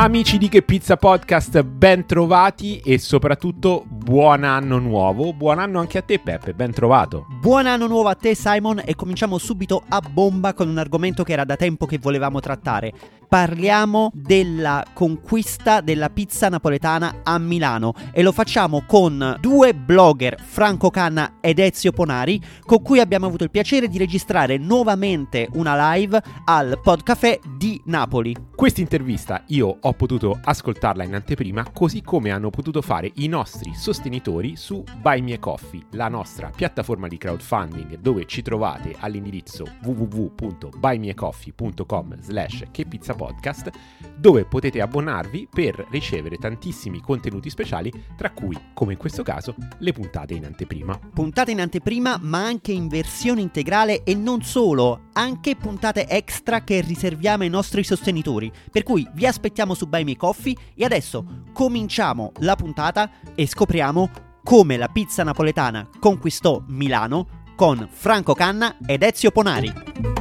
Amici di Che Pizza Podcast, ben trovati e soprattutto buon anno nuovo. Buon anno anche a te Peppe, ben trovato. Buon anno nuovo a te Simon e cominciamo subito a bomba con un argomento che era da tempo che volevamo trattare. Parliamo della conquista della pizza napoletana a Milano e lo facciamo con due blogger, Franco Canna ed Ezio Ponari, con cui abbiamo avuto il piacere di registrare nuovamente una live al Podcafé di Napoli. Questa intervista io ho potuto ascoltarla in anteprima, così come hanno potuto fare i nostri sostenitori su Buy Me Coffee, la nostra piattaforma di crowdfunding dove ci trovate all'indirizzo www.buymeacoffee.com slash che pizza podcast, dove potete abbonarvi per ricevere tantissimi contenuti speciali, tra cui, come in questo caso, le puntate in anteprima. Puntate in anteprima, ma anche in versione integrale e non solo, anche puntate extra che riserviamo ai nostri sostenitori. Per cui vi aspettiamo su Buy Me Coffee e adesso cominciamo la puntata e scopriamo come la pizza napoletana conquistò Milano con Franco Canna ed Ezio Ponari.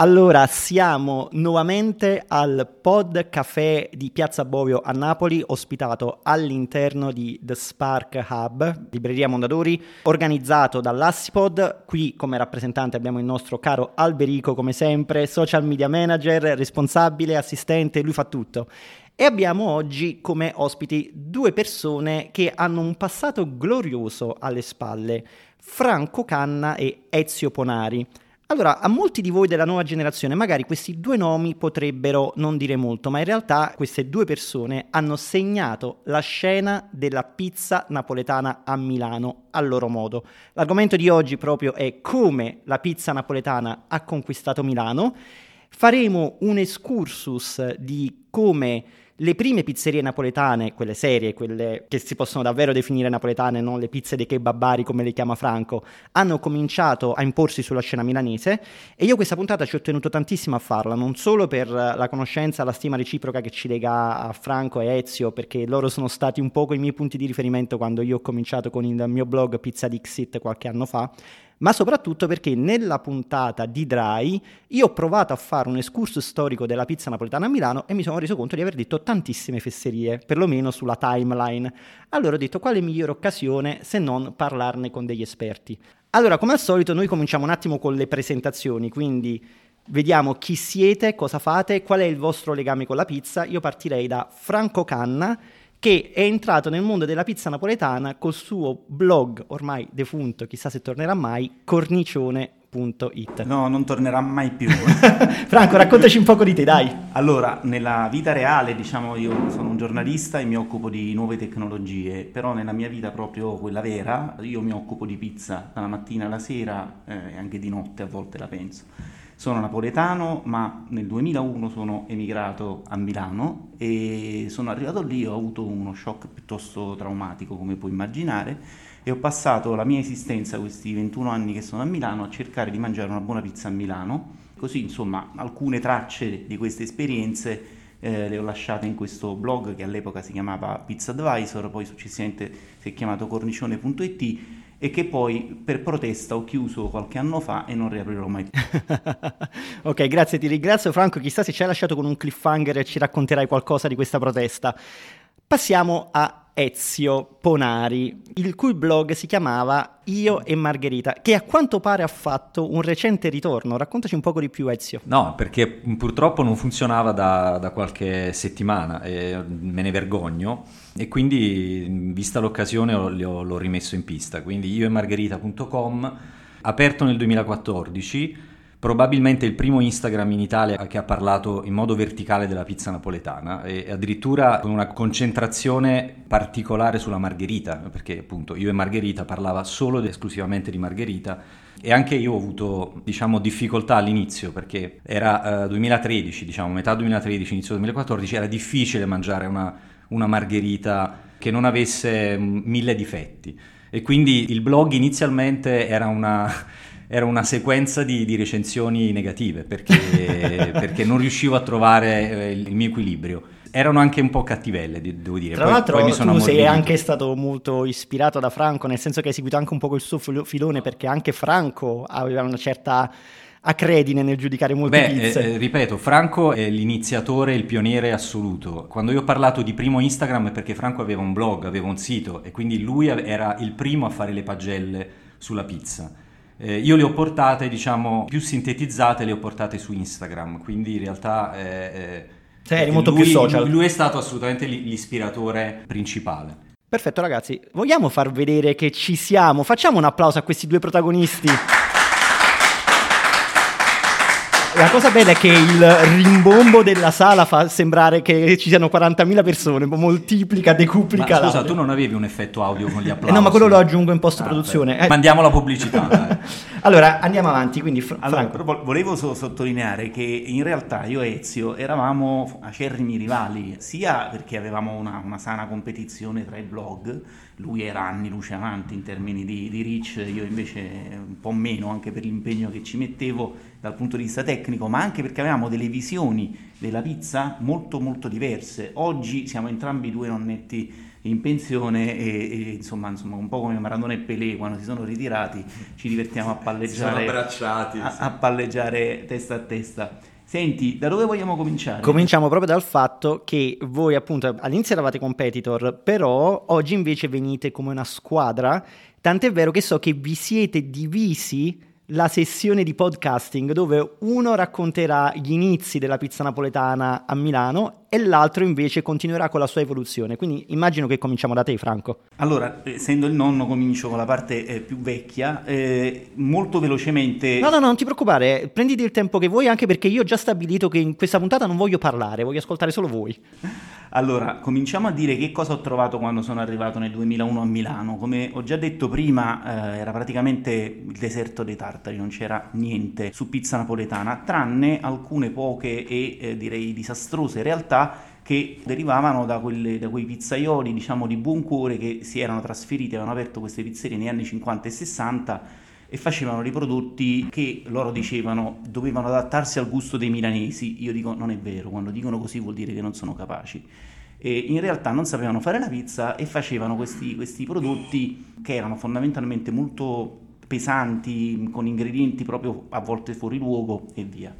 Allora, siamo nuovamente al Pod Café di Piazza Bovio a Napoli, ospitato all'interno di The Spark Hub, libreria Mondadori, organizzato dall'Assipod. Qui come rappresentante abbiamo il nostro caro Alberico, come sempre, social media manager, responsabile, assistente, lui fa tutto. E abbiamo oggi come ospiti due persone che hanno un passato glorioso alle spalle, Franco Canna e Ezio Ponari. Allora, a molti di voi della nuova generazione magari questi due nomi potrebbero non dire molto, ma in realtà queste due persone hanno segnato la scena della pizza napoletana a Milano a loro modo. L'argomento di oggi proprio è come la pizza napoletana ha conquistato Milano. Faremo un excursus di come le prime pizzerie napoletane, quelle serie, quelle che si possono davvero definire napoletane, non le pizze dei kebabari come le chiama Franco, hanno cominciato a imporsi sulla scena milanese e io questa puntata ci ho tenuto tantissimo a farla, non solo per la conoscenza, la stima reciproca che ci lega a Franco e Ezio, perché loro sono stati un poco i miei punti di riferimento quando io ho cominciato con il mio blog Pizza Dixit qualche anno fa, ma soprattutto perché nella puntata di Dry io ho provato a fare un excursus storico della pizza napoletana a Milano e mi sono reso conto di aver detto tantissime fesserie, perlomeno sulla timeline. Allora ho detto quale migliore occasione se non parlarne con degli esperti. Allora, come al solito, noi cominciamo un attimo con le presentazioni, quindi vediamo chi siete, cosa fate, qual è il vostro legame con la pizza. Io partirei da Franco Canna che è entrato nel mondo della pizza napoletana col suo blog, ormai defunto, chissà se tornerà mai, cornicione.it. No, non tornerà mai più. Franco, raccontaci un po' di te, dai. Allora, nella vita reale, diciamo, io sono un giornalista e mi occupo di nuove tecnologie, però nella mia vita proprio quella vera, io mi occupo di pizza dalla mattina alla sera eh, e anche di notte a volte la penso. Sono napoletano, ma nel 2001 sono emigrato a Milano e sono arrivato lì, ho avuto uno shock piuttosto traumatico, come puoi immaginare, e ho passato la mia esistenza, questi 21 anni che sono a Milano, a cercare di mangiare una buona pizza a Milano. Così, insomma, alcune tracce di queste esperienze eh, le ho lasciate in questo blog che all'epoca si chiamava Pizza Advisor, poi successivamente si è chiamato cornicione.it e che poi per protesta ho chiuso qualche anno fa e non riaprirò mai più. ok, grazie, ti ringrazio Franco, chissà se ci hai lasciato con un cliffhanger e ci racconterai qualcosa di questa protesta. Passiamo a Ezio Ponari, il cui blog si chiamava Io e Margherita, che a quanto pare ha fatto un recente ritorno. Raccontaci un poco di più, Ezio. No, perché purtroppo non funzionava da, da qualche settimana e me ne vergogno e quindi, vista l'occasione, l'ho, l'ho rimesso in pista. Quindi io e Margherita.com, aperto nel 2014 probabilmente il primo Instagram in Italia che ha parlato in modo verticale della pizza napoletana e addirittura con una concentrazione particolare sulla margherita, perché appunto io e Margherita parlava solo ed esclusivamente di margherita e anche io ho avuto diciamo difficoltà all'inizio perché era uh, 2013, diciamo metà 2013, inizio 2014, era difficile mangiare una, una margherita che non avesse mille difetti. E quindi il blog inizialmente era una era una sequenza di, di recensioni negative perché, perché, non riuscivo a trovare eh, il mio equilibrio. Erano anche un po' cattivelle, devo dire. Tra poi, l'altro, poi tu sei anche stato molto ispirato da Franco, nel senso che hai seguito anche un po' il suo filone, perché anche Franco aveva una certa acredine nel giudicare molte Beh, pizze. eh, ripeto, Franco è l'iniziatore, il pioniere assoluto. Quando io ho parlato di primo Instagram è perché Franco aveva un blog, aveva un sito e quindi lui era il primo a fare le pagelle sulla pizza. Eh, io le ho portate, diciamo, più sintetizzate, le ho portate su Instagram, quindi in realtà... Eh, eh, Sì, eri molto lui, più social. Lui è stato assolutamente l'i- l'ispiratore principale. Perfetto ragazzi, vogliamo far vedere che ci siamo? Facciamo un applauso a questi due protagonisti. La cosa bella è che il rimbombo della sala fa sembrare che ci siano 40.000 persone, moltiplica, Ma decuplica. scusa, l'audio. tu non avevi un effetto audio con gli Eh applausi? no, ma quello lo aggiungo in post-produzione. Ah, Eh, Mandiamo la pubblicità. dai. allora, andiamo avanti, quindi Fra- Allora, volevo so- sottolineare che in realtà io e Ezio eravamo acerrimi rivali, sia perché avevamo una, una sana competizione tra i blog, lui era anni luce avanti in termini di, di reach, io invece un po' meno, anche per l'impegno che ci mettevo dal punto di vista tecnico, ma anche perché avevamo delle visioni della pizza molto molto diverse. Oggi siamo entrambi due nonnetti in pensione e, e, insomma, insomma un po' come Maradona e Pelé quando si sono ritirati ci divertiamo a palleggiare abbracciati. a, a palleggiare testa a testa. Senti, da dove vogliamo cominciare? Cominciamo proprio dal fatto che voi appunto all'inizio eravate competitor, però oggi invece venite come una squadra, tant'è vero che so che vi siete divisi la sessione di podcasting dove uno racconterà gli inizi della pizza napoletana a Milano e l'altro invece continuerà con la sua evoluzione. Quindi immagino che cominciamo da te, Franco. Allora, essendo il nonno, comincio con la parte eh, più vecchia. Eh, molto velocemente. No, no, no, non ti preoccupare, prenditi il tempo che vuoi, anche perché io ho già stabilito che in questa puntata non voglio parlare, voglio ascoltare solo voi. Allora, cominciamo a dire che cosa ho trovato quando sono arrivato nel 2001 a Milano. Come ho già detto prima, eh, era praticamente il deserto dei tartari, non c'era niente su pizza napoletana, tranne alcune poche e eh, direi disastrose realtà che derivavano da, quelle- da quei pizzaioli, diciamo, di buon cuore che si erano trasferiti, avevano aperto queste pizzerie negli anni 50 e 60 e facevano dei prodotti che loro dicevano dovevano adattarsi al gusto dei milanesi. Io dico non è vero, quando dicono così vuol dire che non sono capaci. E in realtà non sapevano fare la pizza e facevano questi, questi prodotti che erano fondamentalmente molto pesanti, con ingredienti proprio a volte fuori luogo e via.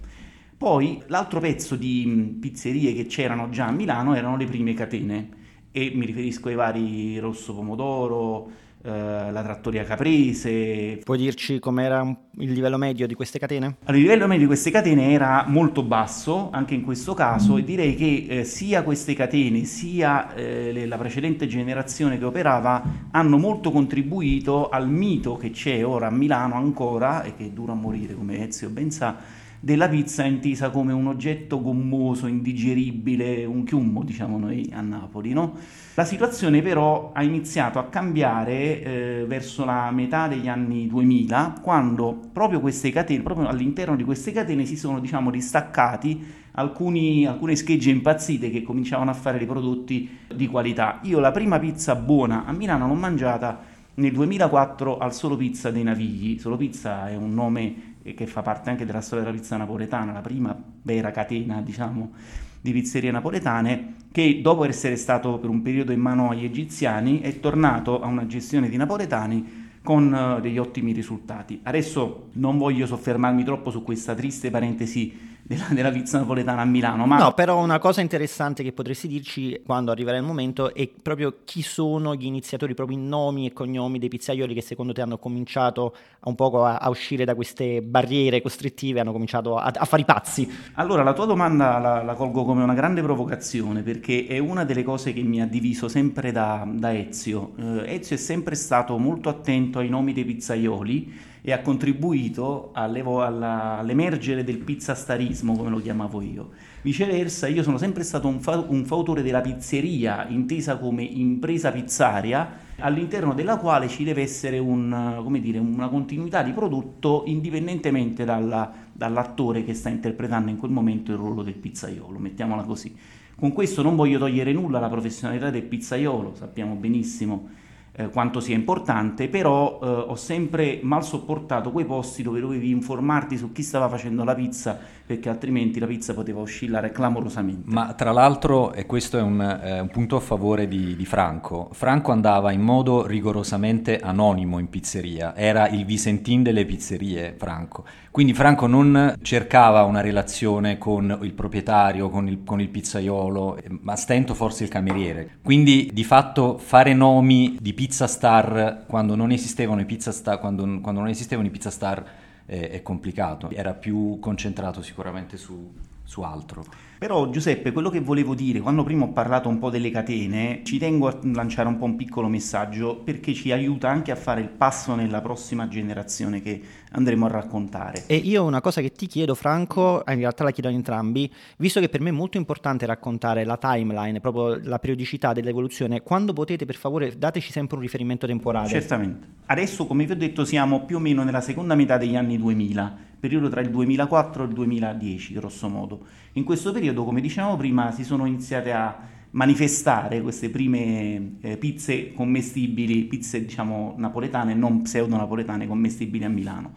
Poi l'altro pezzo di pizzerie che c'erano già a Milano erano le prime catene e mi riferisco ai vari Rosso Pomodoro, eh, la Trattoria Caprese, Puoi dirci com'era il livello medio di queste catene? allora, il livello medio di queste catene era molto basso anche in questo caso e direi che eh, sia queste catene sia eh, la precedente generazione che operava hanno molto contribuito al mito che c'è ora a Milano ancora e che dura a morire come Ezio ben sa della pizza intesa come un oggetto gommoso, indigeribile, un chiummo diciamo noi a Napoli, no? La situazione però ha iniziato a cambiare eh, verso la metà degli anni 2000, quando proprio queste catene, proprio all'interno di queste catene si sono diciamo distaccati alcuni, alcune schegge impazzite che cominciavano a fare dei prodotti di qualità. Io la prima pizza buona a Milano l'ho mangiata nel 2004 al Solo Pizza dei Navigli. Solo Pizza è un nome che fa parte anche della storia della pizza napoletana, la prima vera catena, diciamo, di pizzerie napoletane, che dopo essere stato per un periodo in mano agli egiziani è tornato a una gestione di napoletani con eh, degli ottimi risultati. Adesso non voglio soffermarmi troppo su questa triste parentesi della, della pizza napoletana a Milano, ma No, però una cosa interessante che potresti dirci quando arriverà il momento è proprio chi sono gli iniziatori, proprio i nomi e cognomi dei pizzaioli che secondo te hanno cominciato un poco a, a uscire da queste barriere costrittive, hanno cominciato a, a fare i pazzi. Allora, la tua domanda la, la colgo come una grande provocazione perché è una delle cose che mi ha diviso sempre da, da Ezio. Eh, Ezio è sempre stato molto attento ai nomi dei pizzaioli e ha contribuito all'emergere del pizzastarismo, come lo chiamavo io. Viceversa, io sono sempre stato un, fa- un fautore della pizzeria, intesa come impresa pizzaria, all'interno della quale ci deve essere un, dire, una continuità di prodotto indipendentemente dalla- dall'attore che sta interpretando in quel momento il ruolo del pizzaiolo, mettiamola così. Con questo non voglio togliere nulla alla professionalità del pizzaiolo, sappiamo benissimo eh, quanto sia importante, però eh, ho sempre mal sopportato quei posti dove dovevi informarti su chi stava facendo la pizza, perché altrimenti la pizza poteva oscillare clamorosamente. Ma tra l'altro, e questo è un, eh, un punto a favore di, di, Franco, Franco andava in modo rigorosamente anonimo in pizzeria, era il Visentin delle pizzerie, Franco. Quindi Franco non cercava una relazione con il proprietario, con il, con il pizzaiolo, ma stento forse il cameriere. Quindi di fatto fare nomi di pizza star quando non esistevano i pizza star, quando, quando non esistevano i pizza star è, è complicato. Era più concentrato sicuramente su, su altro. Però Giuseppe, quello che volevo dire, quando prima ho parlato un po' delle catene, ci tengo a lanciare un po' un piccolo messaggio perché ci aiuta anche a fare il passo nella prossima generazione che andremo a raccontare. E io una cosa che ti chiedo Franco, in realtà la chiedo a entrambi, visto che per me è molto importante raccontare la timeline, proprio la periodicità dell'evoluzione, quando potete per favore dateci sempre un riferimento temporale. Certamente. Adesso come vi ho detto siamo più o meno nella seconda metà degli anni 2000 periodo tra il 2004 e il 2010, grosso modo. In questo periodo, come dicevamo prima, si sono iniziate a manifestare queste prime eh, pizze commestibili, pizze diciamo napoletane, non pseudo-napoletane, commestibili a Milano.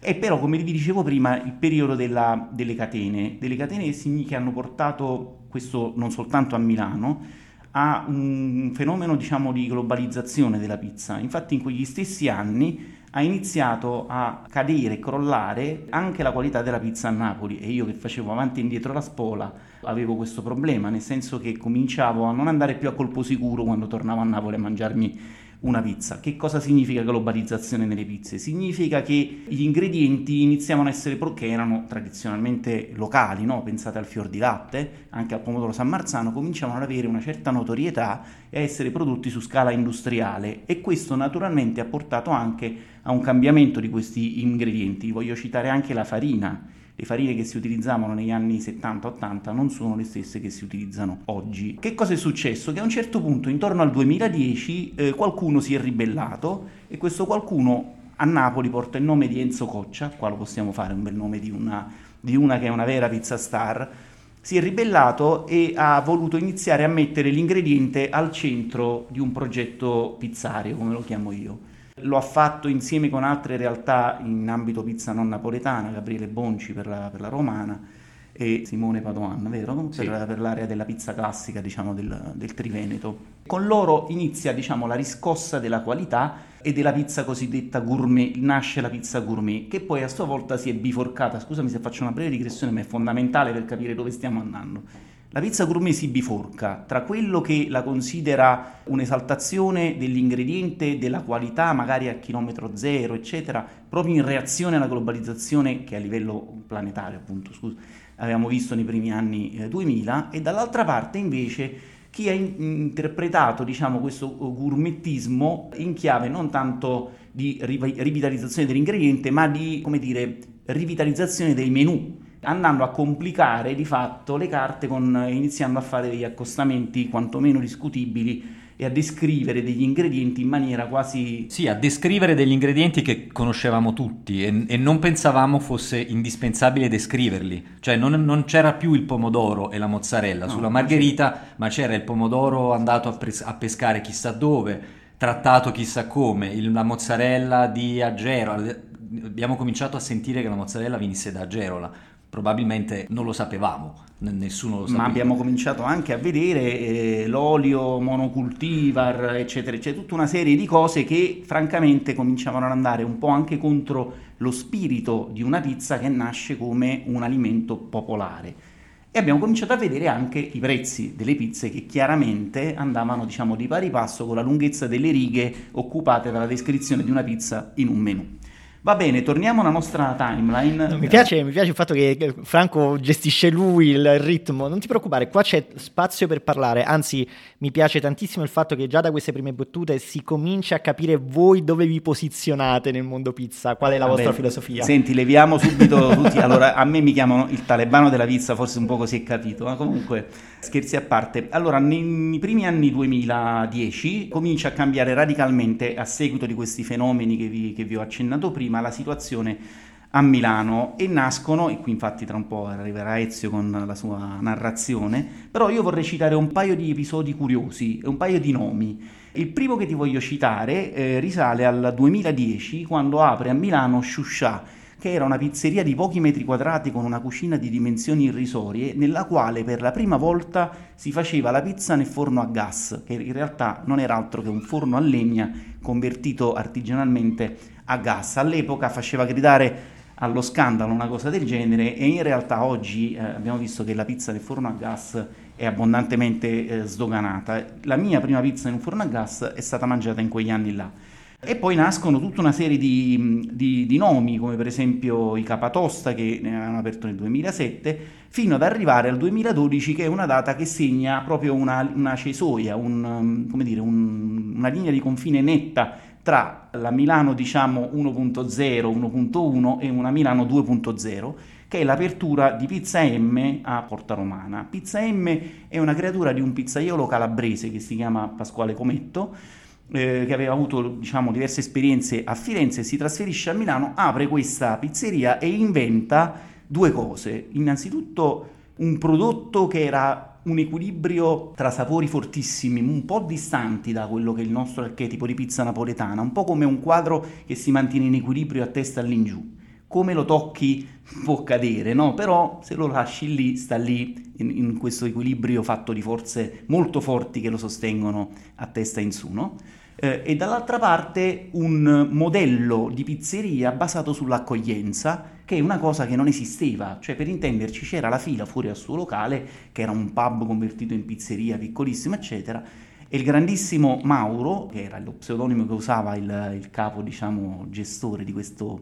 E però, come vi dicevo prima, il periodo della, delle catene, delle catene che hanno portato questo non soltanto a Milano, a un fenomeno diciamo di globalizzazione della pizza. Infatti in quegli stessi anni ha iniziato a cadere, crollare anche la qualità della pizza a Napoli e io che facevo avanti e indietro la spola avevo questo problema, nel senso che cominciavo a non andare più a colpo sicuro quando tornavo a Napoli a mangiarmi una pizza. Che cosa significa globalizzazione nelle pizze? Significa che gli ingredienti iniziavano a essere pro- che erano tradizionalmente locali, no? pensate al fior di latte, anche al pomodoro San Marzano, cominciavano ad avere una certa notorietà e a essere prodotti su scala industriale e questo naturalmente ha portato anche a un cambiamento di questi ingredienti. Voglio citare anche la farina le farine che si utilizzavano negli anni 70-80 non sono le stesse che si utilizzano oggi. Che cosa è successo? Che a un certo punto, intorno al 2010, eh, qualcuno si è ribellato e questo qualcuno a Napoli porta il nome di Enzo Coccia, qua lo possiamo fare un bel nome di una, di una che è una vera pizza star, si è ribellato e ha voluto iniziare a mettere l'ingrediente al centro di un progetto pizzario, come lo chiamo io. Lo ha fatto insieme con altre realtà in ambito pizza non napoletana, Gabriele Bonci per la, per la romana e Simone Padoan, vero? Sì. Per, per, l'area della pizza classica, diciamo, del, del Triveneto. Con loro inizia, diciamo, la riscossa della qualità e della pizza cosiddetta gourmet, nasce la pizza gourmet, che poi a sua volta si è biforcata. Scusami se faccio una breve digressione, ma è fondamentale per capire dove stiamo andando la pizza gourmet si biforca tra quello che la considera un'esaltazione dell'ingrediente, della qualità, magari a chilometro zero, eccetera, proprio in reazione alla globalizzazione che a livello planetario, appunto, scusa, avevamo visto nei primi anni eh, 2000, e dall'altra parte invece chi ha in- interpretato diciamo, questo gourmettismo in chiave non tanto di riv- rivitalizzazione dell'ingrediente, ma di, come dire, rivitalizzazione dei menù andando a complicare di fatto le carte con, iniziando a fare degli accostamenti quantomeno discutibili e a descrivere degli ingredienti in maniera quasi... Sì, a descrivere degli ingredienti che conoscevamo tutti e, e non pensavamo fosse indispensabile descriverli. Cioè non, non, c'era più il pomodoro e la mozzarella no, sulla margherita, ma c'era il pomodoro andato a, pres- a pescare chissà dove, trattato chissà come, il, la mozzarella di Agerola. Abbiamo cominciato a sentire che la mozzarella venisse da Agerola probabilmente non lo sapevamo, nessuno lo sapeva. Ma abbiamo cominciato anche a vedere eh, l'olio monocultivar, eccetera, eccetera, tutta una serie di cose che francamente cominciavano ad andare un po' anche contro lo spirito di una pizza che nasce come un alimento popolare. E abbiamo cominciato a vedere anche i prezzi delle pizze che chiaramente andavano diciamo di pari passo con la lunghezza delle righe occupate dalla descrizione di una pizza in un menù. Va bene, torniamo alla nostra timeline. No, mi, piace, mi, piace, il fatto che Franco gestisce lui il ritmo. Non ti preoccupare, qua c'è spazio per parlare. Anzi, mi piace tantissimo il fatto che già da queste prime battute si comincia a capire voi dove vi posizionate nel mondo pizza, qual è la vostra filosofia. Senti, leviamo subito tutti. Allora, a me mi chiamano il talebano della pizza, forse un po' si è capito, ma comunque, scherzi a parte. Allora, nei primi anni 2010 comincia a cambiare radicalmente a seguito di questi fenomeni che vi, che vi ho accennato prima prima la situazione a Milano e nascono, e qui infatti tra un po' arriverà Ezio con la sua narrazione, però io vorrei citare un paio di episodi curiosi, un paio di nomi. Il primo che ti voglio citare eh, risale al 2010 quando apre a Milano Shusha, che era una pizzeria di pochi metri quadrati con una cucina di dimensioni irrisorie, nella quale per la prima volta si faceva la pizza nel forno a gas, che in realtà non era altro che un forno a legna convertito artigianalmente a gas. All'epoca faceva gridare allo scandalo una cosa del genere e in realtà oggi eh, abbiamo visto che la pizza nel forno a gas è abbondantemente eh, sdoganata. La mia prima pizza in un forno a gas è stata mangiata in quegli anni là. E poi nascono tutta una serie di, di, di nomi, come per esempio i Capatosta che ne hanno aperto nel 2007, fino ad arrivare al 2012 che è una data che segna proprio una, una cesoia, un, dire, un, una linea di confine netta tra la Milano diciamo 1.0, 1.1 e una Milano 2.0 che è l'apertura di Pizza M a Porta Romana. Pizza M è una creatura di un pizzaiolo calabrese che si chiama Pasquale Cometto eh, che aveva avuto diciamo, diverse esperienze a Firenze, si trasferisce a Milano, apre questa pizzeria e inventa due cose. Innanzitutto un prodotto che era un equilibrio tra sapori fortissimi, un po' distanti da quello che è il nostro archetipo di pizza napoletana, un po' come un quadro che si mantiene in equilibrio a testa all'ingiù. Come lo tocchi può cadere, no? Però se lo lasci lì, sta lì in, in questo equilibrio fatto di forze molto forti che lo sostengono a testa in su, no? eh, e dall'altra parte un modello di pizzeria basato sull'accoglienza, che è una cosa che non esisteva, cioè per intenderci c'era la fila fuori al suo locale, che era un pub convertito in pizzeria piccolissimo, eccetera, e il grandissimo Mauro, che era lo pseudonimo che usava il, il capo, diciamo, gestore di, questo,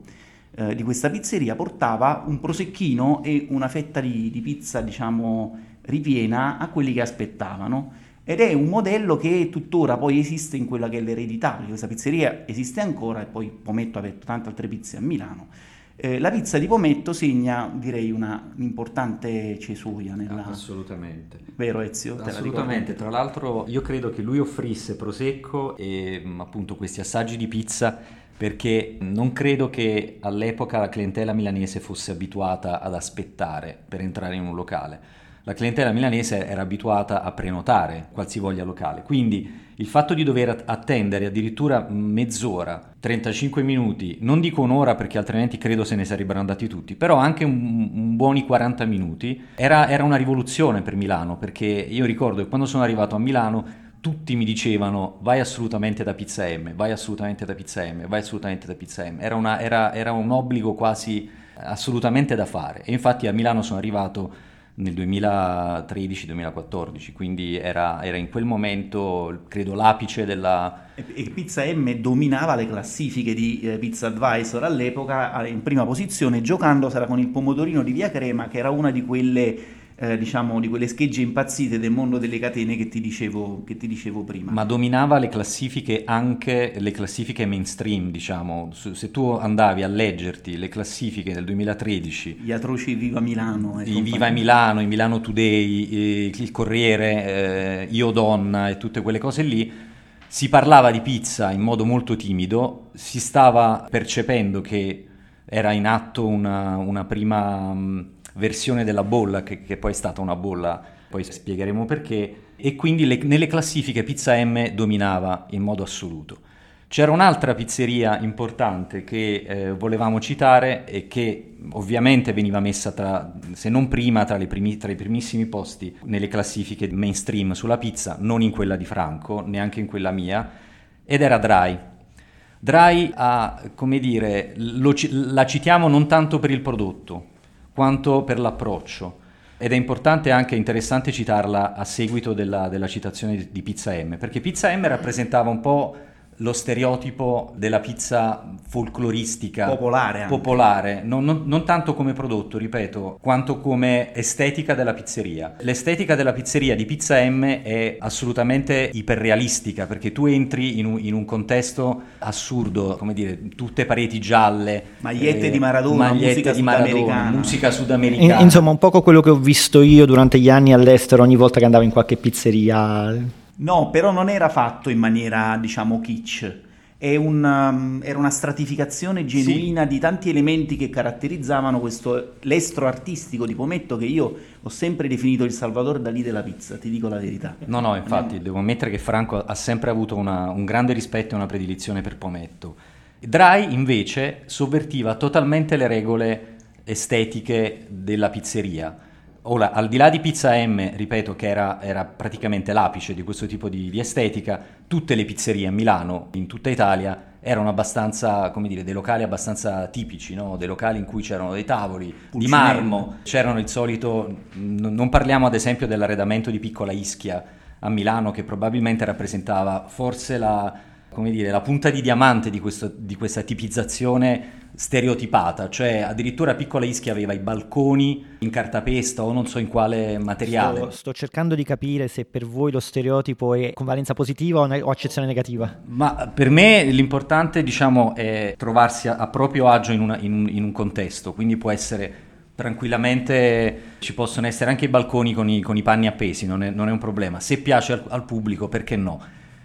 eh, di, questa pizzeria, portava un prosecchino e una fetta di, di pizza, diciamo, ripiena a quelli che aspettavano ed è un modello che tuttora poi esiste in quella che è l'eredità, perché questa pizzeria esiste ancora e poi Pometto ha aperto tante altre pizze a Milano. Eh, la pizza di Pometto segna, direi, una importante cesuia nella... Assolutamente. Vero Ezio? Assolutamente, tra l'altro io credo che lui offrisse Prosecco e mm, appunto questi assaggi di pizza perché non credo che all'epoca la clientela milanese fosse abituata ad aspettare per entrare in un locale. La clientela milanese era abituata a prenotare qualsivoglia locale, quindi il fatto di dover attendere addirittura mezz'ora, 35 minuti, non dico un'ora perché altrimenti credo se ne sarebbero andati tutti, però anche un, un buoni 40 minuti era, era una rivoluzione per Milano, perché io ricordo che quando sono arrivato a Milano tutti mi dicevano vai assolutamente da Pizza M, vai assolutamente da Pizza M, vai assolutamente da Pizza M. Era, una, era, era un obbligo quasi assolutamente da fare. E infatti a Milano sono arrivato nel 2013-2014, quindi era, era, in quel momento, credo, l'apice della... E, Pizza M dominava le classifiche di eh, Pizza Advisor all'epoca in prima posizione, giocandosela con il pomodorino di Via Crema, che era una di quelle eh, diciamo, di quelle schegge impazzite del mondo delle catene che ti, dicevo, che ti dicevo prima. Ma dominava le classifiche anche le classifiche mainstream, diciamo. Se tu andavi a leggerti le classifiche del 2013... Gli atroci Viva Milano. I Viva Milano, i Milano Today, il Corriere, eh, Io Donna e tutte quelle cose lì, si parlava di pizza in modo molto timido, si stava percependo che era in atto una, una prima versione della bolla, che, che, poi è stata una bolla, poi spiegheremo perché, e quindi le, nelle classifiche Pizza M dominava in modo assoluto. C'era un'altra pizzeria importante che eh, volevamo citare e che ovviamente veniva messa tra, se non prima, tra, primi, tra, i primissimi posti nelle classifiche mainstream sulla pizza, non in quella di Franco, neanche in quella mia, ed era Dry. Dry ha, come dire, lo, la citiamo non tanto per il prodotto, quanto per l'approccio. Ed è importante anche interessante citarla a seguito della, della citazione di Pizza M, perché Pizza M rappresentava un po' lo stereotipo della pizza folcloristica. Popolare, popolare. Non, non, non, tanto come prodotto, ripeto, quanto come estetica della pizzeria. L'estetica della pizzeria di Pizza M è assolutamente iperrealistica perché tu entri in un, in un contesto assurdo, come dire, tutte pareti gialle, magliette eh, di Maradona, magliette musica di Maradona, musica sudamericana. In, insomma, un po' quello che ho visto io durante gli anni all'estero ogni volta che andavo in qualche pizzeria No, però non era fatto in maniera, diciamo, kitsch. un, um, era una stratificazione genuina sì. di tanti elementi che caratterizzavano questo l'estro artistico di Pometto che io ho sempre definito il Salvador Dalì della pizza, ti dico la verità. No, no, infatti devo ammettere che Franco ha sempre avuto una, un grande rispetto e una predilizione per Pometto. Dry invece sovvertiva totalmente le regole estetiche della pizzeria Ora, al di là di Pizza M, ripeto che era, era praticamente l'apice di questo tipo di, di, estetica, tutte le pizzerie a Milano, in tutta Italia, erano abbastanza, come dire, dei locali abbastanza tipici, no? dei locali in cui c'erano dei tavoli Pulcinello. di marmo, c'erano il solito, n- non parliamo ad esempio dell'arredamento di Piccola Ischia a Milano che probabilmente rappresentava forse la, dire, la punta di diamante di, questo, di questa tipizzazione stereotipata, cioè addirittura Piccola Ischia aveva i balconi in cartapesta o non so in quale materiale. Sto, sto cercando di capire se per voi lo stereotipo è con valenza positiva o, ne- o accezione negativa. Ma per me l'importante diciamo è trovarsi a, a proprio agio in, una, in, un, in un contesto, quindi può essere tranquillamente ci possono essere anche i balconi con i, con i panni appesi, non è, non è, un problema. Se piace al, al, pubblico, perché no?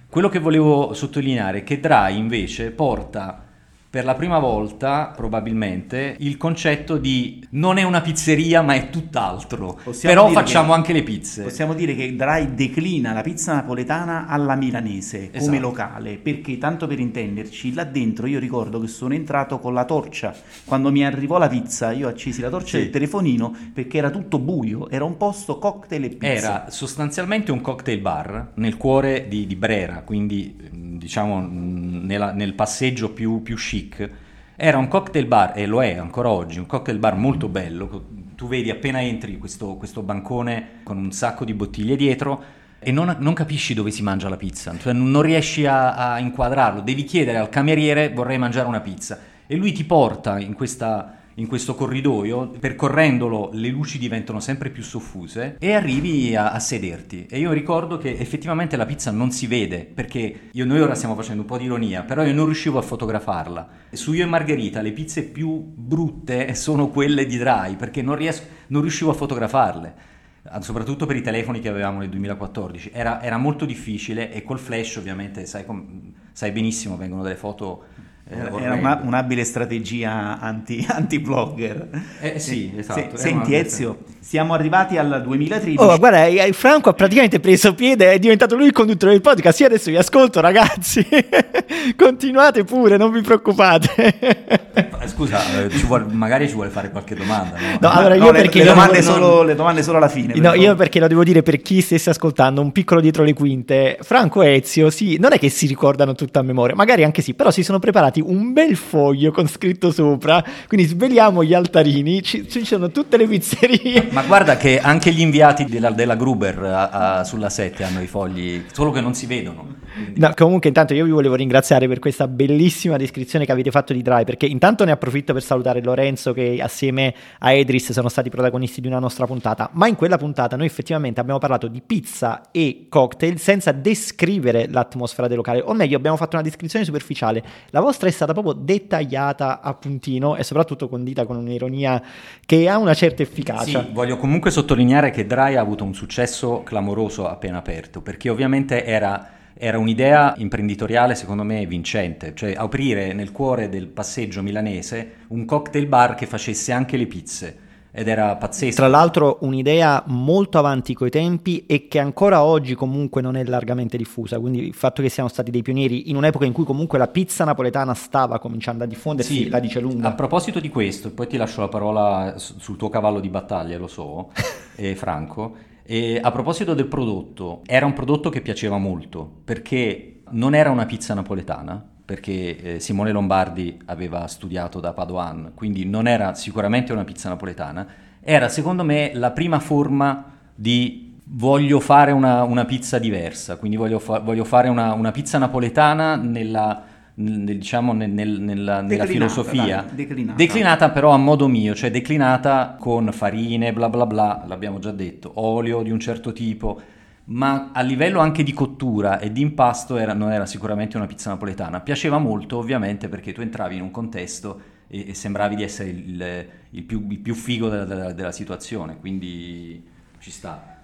Quello che volevo sottolineare è che Dry invece porta per la prima volta, probabilmente, il concetto di non è una pizzeria ma è tutt'altro. Possiamo Però facciamo anche le pizze. Possiamo dire che Dry declina la pizza napoletana alla milanese esatto. come locale, perché tanto per intenderci, là dentro io ricordo che sono entrato con la torcia. Quando mi arrivò la pizza, io accesi la torcia sì. del telefonino perché era tutto buio, era un posto cocktail e pizza. Era sostanzialmente un cocktail bar nel cuore di, di Brera, quindi diciamo nella, nel passeggio più, più chic, era un cocktail bar, e lo è ancora oggi, un cocktail bar molto bello. Tu vedi appena entri questo, questo bancone con un sacco di bottiglie dietro e non, non, capisci dove si mangia la pizza, cioè non riesci a, a, inquadrarlo, devi chiedere al cameriere vorrei mangiare una pizza. E lui ti porta in questa in questo corridoio, percorrendolo le luci diventano sempre più soffuse e arrivi a, a, sederti. E io ricordo che effettivamente la pizza non si vede, perché io, noi ora stiamo facendo un po' di ironia, però io non riuscivo a fotografarla. Su Io e Margherita le pizze più brutte sono quelle di Dry, perché non, riesco, non riuscivo a fotografarle soprattutto per i telefoni che avevamo nel 2014. Era, era molto difficile e col flash ovviamente sai, com- sai benissimo vengono delle foto era, era una, un'abile strategia anti, anti-blogger. Eh, sì, esatto. Se, senti Ezio, siamo arrivati al 2013. Oh, guarda, Franco ha praticamente preso piede, è diventato lui il conduttore del podcast. Io adesso vi ascolto, ragazzi. Continuate pure, non vi preoccupate. Eh, scusa, eh, ci vuole, magari ci vuole fare qualche domanda. No, no allora io no, perché... Le, le, domande non... solo, le, domande solo, alla fine. No, io perché lo devo dire per chi stesse ascoltando, un piccolo dietro le quinte. Franco e Ezio, sì, non è che si ricordano tutto a memoria, magari anche sì, però si sono preparati un bel foglio con scritto sopra, quindi sveliamo gli altarini, ci, ci sono tutte le pizzerie. Ma, ma, guarda che anche gli inviati della, della Gruber a, a, sulla 7 hanno i fogli, solo che non si vedono. No, comunque intanto io vi volevo ringraziare per questa bellissima descrizione che avete fatto di Dry, perché intanto ne approfitto per salutare Lorenzo che assieme a Edris sono stati protagonisti di una nostra puntata, ma in quella puntata noi effettivamente abbiamo parlato di pizza e cocktail senza descrivere l'atmosfera del locale, o meglio abbiamo fatto una descrizione superficiale. La vostra è stata proprio dettagliata a puntino e soprattutto condita con un'ironia che ha una certa efficacia. Sì, voglio comunque sottolineare che Dry ha avuto un successo clamoroso appena aperto, perché ovviamente era era un'idea imprenditoriale secondo me vincente, cioè aprire nel cuore del passeggio milanese un cocktail bar che facesse anche le pizze ed era pazzesco. Tra l'altro un'idea molto avanti coi tempi e che ancora oggi comunque non è largamente diffusa, quindi il fatto che siamo stati dei pionieri in un'epoca in cui comunque la pizza napoletana stava cominciando a diffondersi, sì, la dice lunga. A proposito di questo, poi ti lascio la parola sul tuo cavallo di battaglia, lo so, eh, Franco. E a proposito del prodotto, era un prodotto che piaceva molto perché non era una pizza napoletana, perché eh, Simone Lombardi aveva studiato da Padoan, quindi non era sicuramente una pizza napoletana, era secondo me la prima forma di voglio fare una, una pizza diversa, quindi voglio, fa- voglio fare una, una, pizza napoletana nella diciamo nel, nel, nella, nella filosofia dai, declinata. declinata. però a modo mio cioè declinata con farine bla bla bla l'abbiamo già detto olio di un certo tipo ma a livello anche di cottura e di impasto era, non era sicuramente una pizza napoletana. Piaceva molto ovviamente perché tu entravi in un contesto e, e sembravi di essere il, il, più, il più, figo della, della, della situazione quindi ci sta.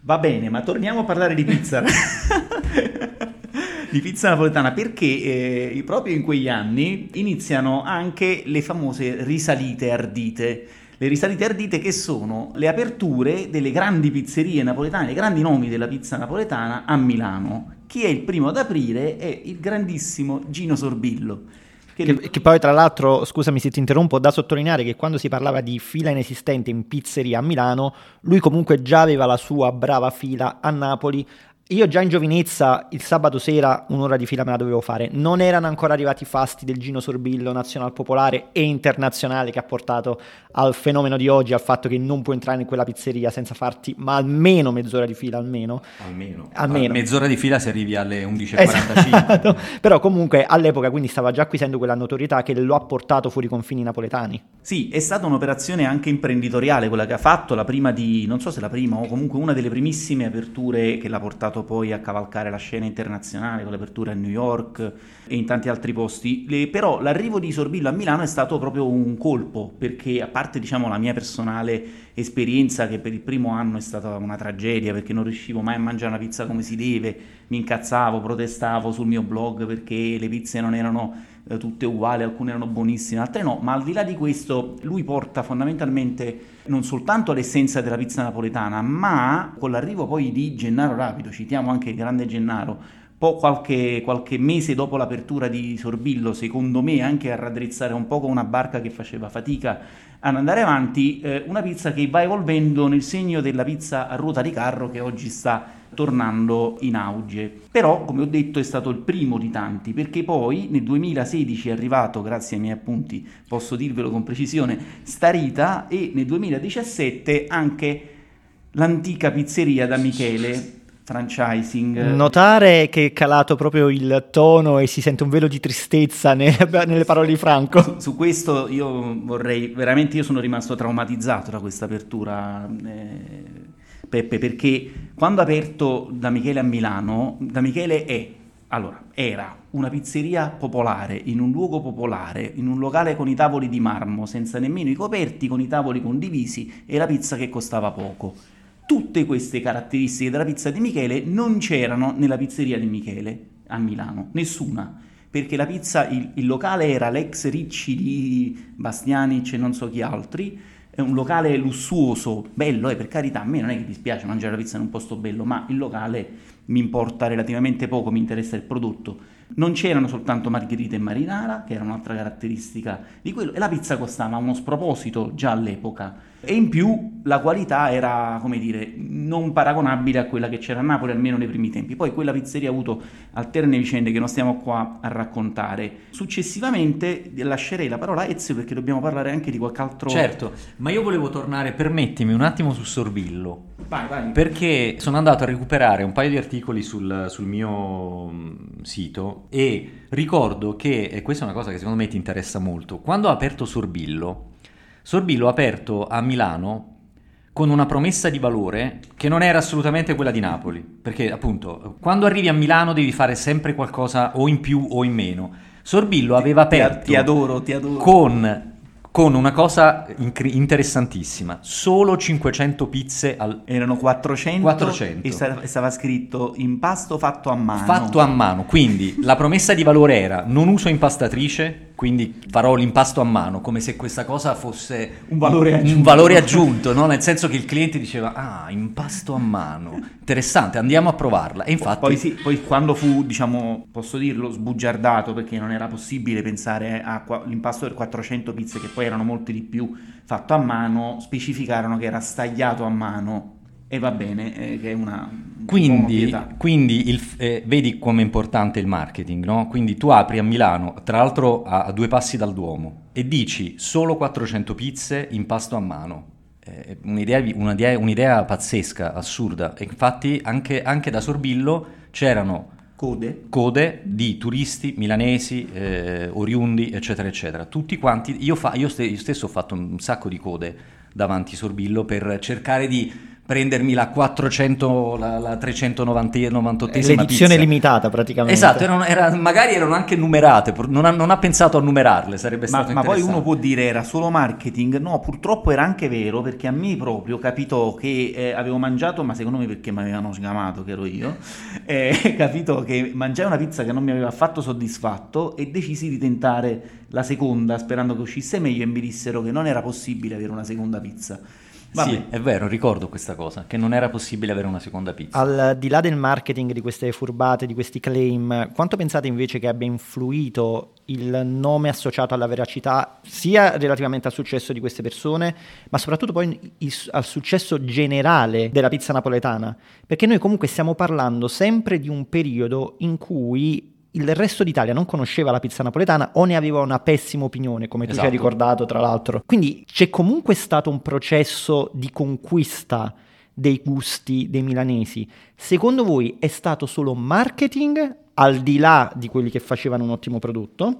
Va bene ma torniamo a parlare di pizza. Di pizza napoletana perché eh, proprio in quegli anni iniziano anche le famose risalite ardite. Le risalite ardite che sono le aperture delle grandi pizzerie napoletane, i grandi nomi della pizza napoletana a Milano. Chi è il primo ad aprire è il grandissimo Gino Sorbillo. Che, che, che, poi tra l'altro, scusami se ti interrompo, da sottolineare che quando si parlava di fila inesistente in pizzeria a Milano, lui comunque già aveva la sua brava fila a Napoli, io già in giovinezza il sabato sera un'ora di fila me la dovevo fare. Non erano ancora arrivati i fasti del Gino Sorbillo nazional popolare e internazionale che ha portato al fenomeno di oggi, al fatto che non puoi entrare in quella pizzeria senza farti ma almeno mezz'ora di fila, almeno. Almeno. almeno. mezz'ora di fila se arrivi alle 11.45. Esatto. Però comunque all'epoca quindi stava già acquisendo quella notorietà che lo ha portato fuori i confini napoletani. Sì, è stata un'operazione anche imprenditoriale quella che ha fatto, la prima di, non so se la prima o comunque una delle primissime aperture che l'ha portato portato poi a cavalcare la scena internazionale con l'apertura a New York e in tanti altri posti. Le, però l'arrivo di Sorbillo a Milano è stato proprio un colpo, perché a parte diciamo, la mia personale esperienza che per il primo anno è stata una tragedia perché non riuscivo mai a mangiare una pizza come si deve, mi incazzavo, protestavo sul mio blog perché le pizze non erano eh, tutte uguali, alcune erano buonissime, altre no, ma al di là di questo lui porta fondamentalmente non soltanto l'essenza della pizza napoletana, ma con l'arrivo poi di Gennaro Rapido, citiamo anche il grande Gennaro, qualche, qualche, mese dopo l'apertura di Sorbillo, secondo me anche a raddrizzare un po' con una barca che faceva fatica ad andare avanti, eh, una pizza che va evolvendo nel segno della pizza a ruota di carro che oggi sta tornando in auge. Però, come ho detto, è stato il primo di tanti, perché poi nel 2016 è arrivato, grazie ai miei appunti, posso dirvelo con precisione, Starita e nel 2017 anche l'antica pizzeria da Michele franchising. Notare che è calato proprio il tono e si sente un velo di tristezza nelle, nelle parole di Franco. Su, su, questo io vorrei, veramente io sono rimasto traumatizzato da questa apertura, eh, Peppe, perché quando ha aperto da Michele a Milano, da Michele è, allora, era una pizzeria popolare, in un luogo popolare, in un locale con i tavoli di marmo, senza nemmeno i coperti, con i tavoli condivisi e la pizza che costava poco. Tutte queste caratteristiche della pizza di Michele non c'erano nella pizzeria di Michele a Milano, nessuna, perché la pizza, il, il locale era l'ex Ricci di Bastianic e non so chi altri, è un locale lussuoso, bello, eh, per carità, a me non è che dispiace mangiare la pizza in un posto bello, ma il locale mi importa relativamente poco, mi interessa il prodotto. Non c'erano soltanto margherita e marinara, che era un'altra caratteristica di quello, e la pizza costava uno sproposito già all'epoca e in più la qualità era, come dire, non paragonabile a quella che c'era a Napoli, almeno nei primi tempi. Poi quella pizzeria ha avuto alterne vicende che non stiamo qua a raccontare. Successivamente lascerei la parola a Ezio perché dobbiamo parlare anche di qualche altro... Certo, ma io volevo tornare, permettimi un attimo su Sorbillo. Vai, vai. Perché sono andato a recuperare un paio di articoli sul, sul mio mm, sito e ricordo che, e questa è una cosa che secondo me ti interessa molto, quando ho aperto Sorbillo Sorbillo ha aperto a Milano con una promessa di valore che non era assolutamente quella di Napoli, perché appunto quando arrivi a Milano devi fare sempre qualcosa o in più o in meno. Sorbillo aveva aperto ti, adoro, ti adoro. con con una cosa incri- interessantissima, solo 500 pizze al... Erano 400, 400. e stava, stava scritto impasto fatto a mano. Fatto a mano, quindi la promessa di valore era non uso impastatrice, quindi farò l'impasto a mano, come se questa cosa fosse un valore aggiunto, un valore aggiunto no? nel senso che il cliente diceva ah, impasto a mano, interessante, andiamo a provarla. E infatti... Poi, sì, poi quando fu, diciamo, posso dirlo, sbugiardato, perché non era possibile pensare all'impasto per 400 pizze che poi poi erano molti di più, fatto a mano, specificarono che era stagliato a mano e va bene, eh, che è una... Quindi, quindi il, eh, vedi come è importante il marketing, no? Quindi tu apri a Milano, tra l'altro a, a due passi dal Duomo, e dici solo 400 pizze in pasto a mano. Eh, un'idea, un'idea, un'idea, pazzesca, assurda. E infatti anche, anche da Sorbillo c'erano Code. code di turisti milanesi, eh, oriundi, eccetera, eccetera. Tutti quanti, io, fa, io, ste, io, stesso ho fatto un sacco di code davanti Sorbillo per cercare di prendermi la 400, la, la 398 L'edizione pizza. limitata praticamente. Esatto, erano, era, magari erano anche numerate, non ha, non ha, pensato a numerarle, sarebbe ma, stato Ma poi uno può dire era solo marketing, no, purtroppo era anche vero perché a me proprio capitò che eh, avevo mangiato, ma secondo me perché mi avevano sgamato che ero io, eh, capito che mangiai una pizza che non mi aveva affatto soddisfatto e decisi di tentare la seconda sperando che uscisse meglio e mi dissero che non era possibile avere una seconda pizza. Vabbè. Sì, è vero, ricordo questa cosa, che non era possibile avere una seconda pizza. Al di là del marketing, di queste furbate, di questi claim, quanto pensate invece che abbia influito il nome associato alla veracità, sia relativamente al successo di queste persone, ma soprattutto poi al successo generale della pizza napoletana? Perché noi comunque stiamo parlando sempre di un periodo in cui il resto d'Italia non conosceva la pizza napoletana o ne aveva una pessima opinione, come tu esatto. ci hai ricordato tra l'altro. Quindi c'è comunque stato un processo di conquista dei gusti dei milanesi. Secondo voi è stato solo marketing al di là di quelli che facevano un ottimo prodotto?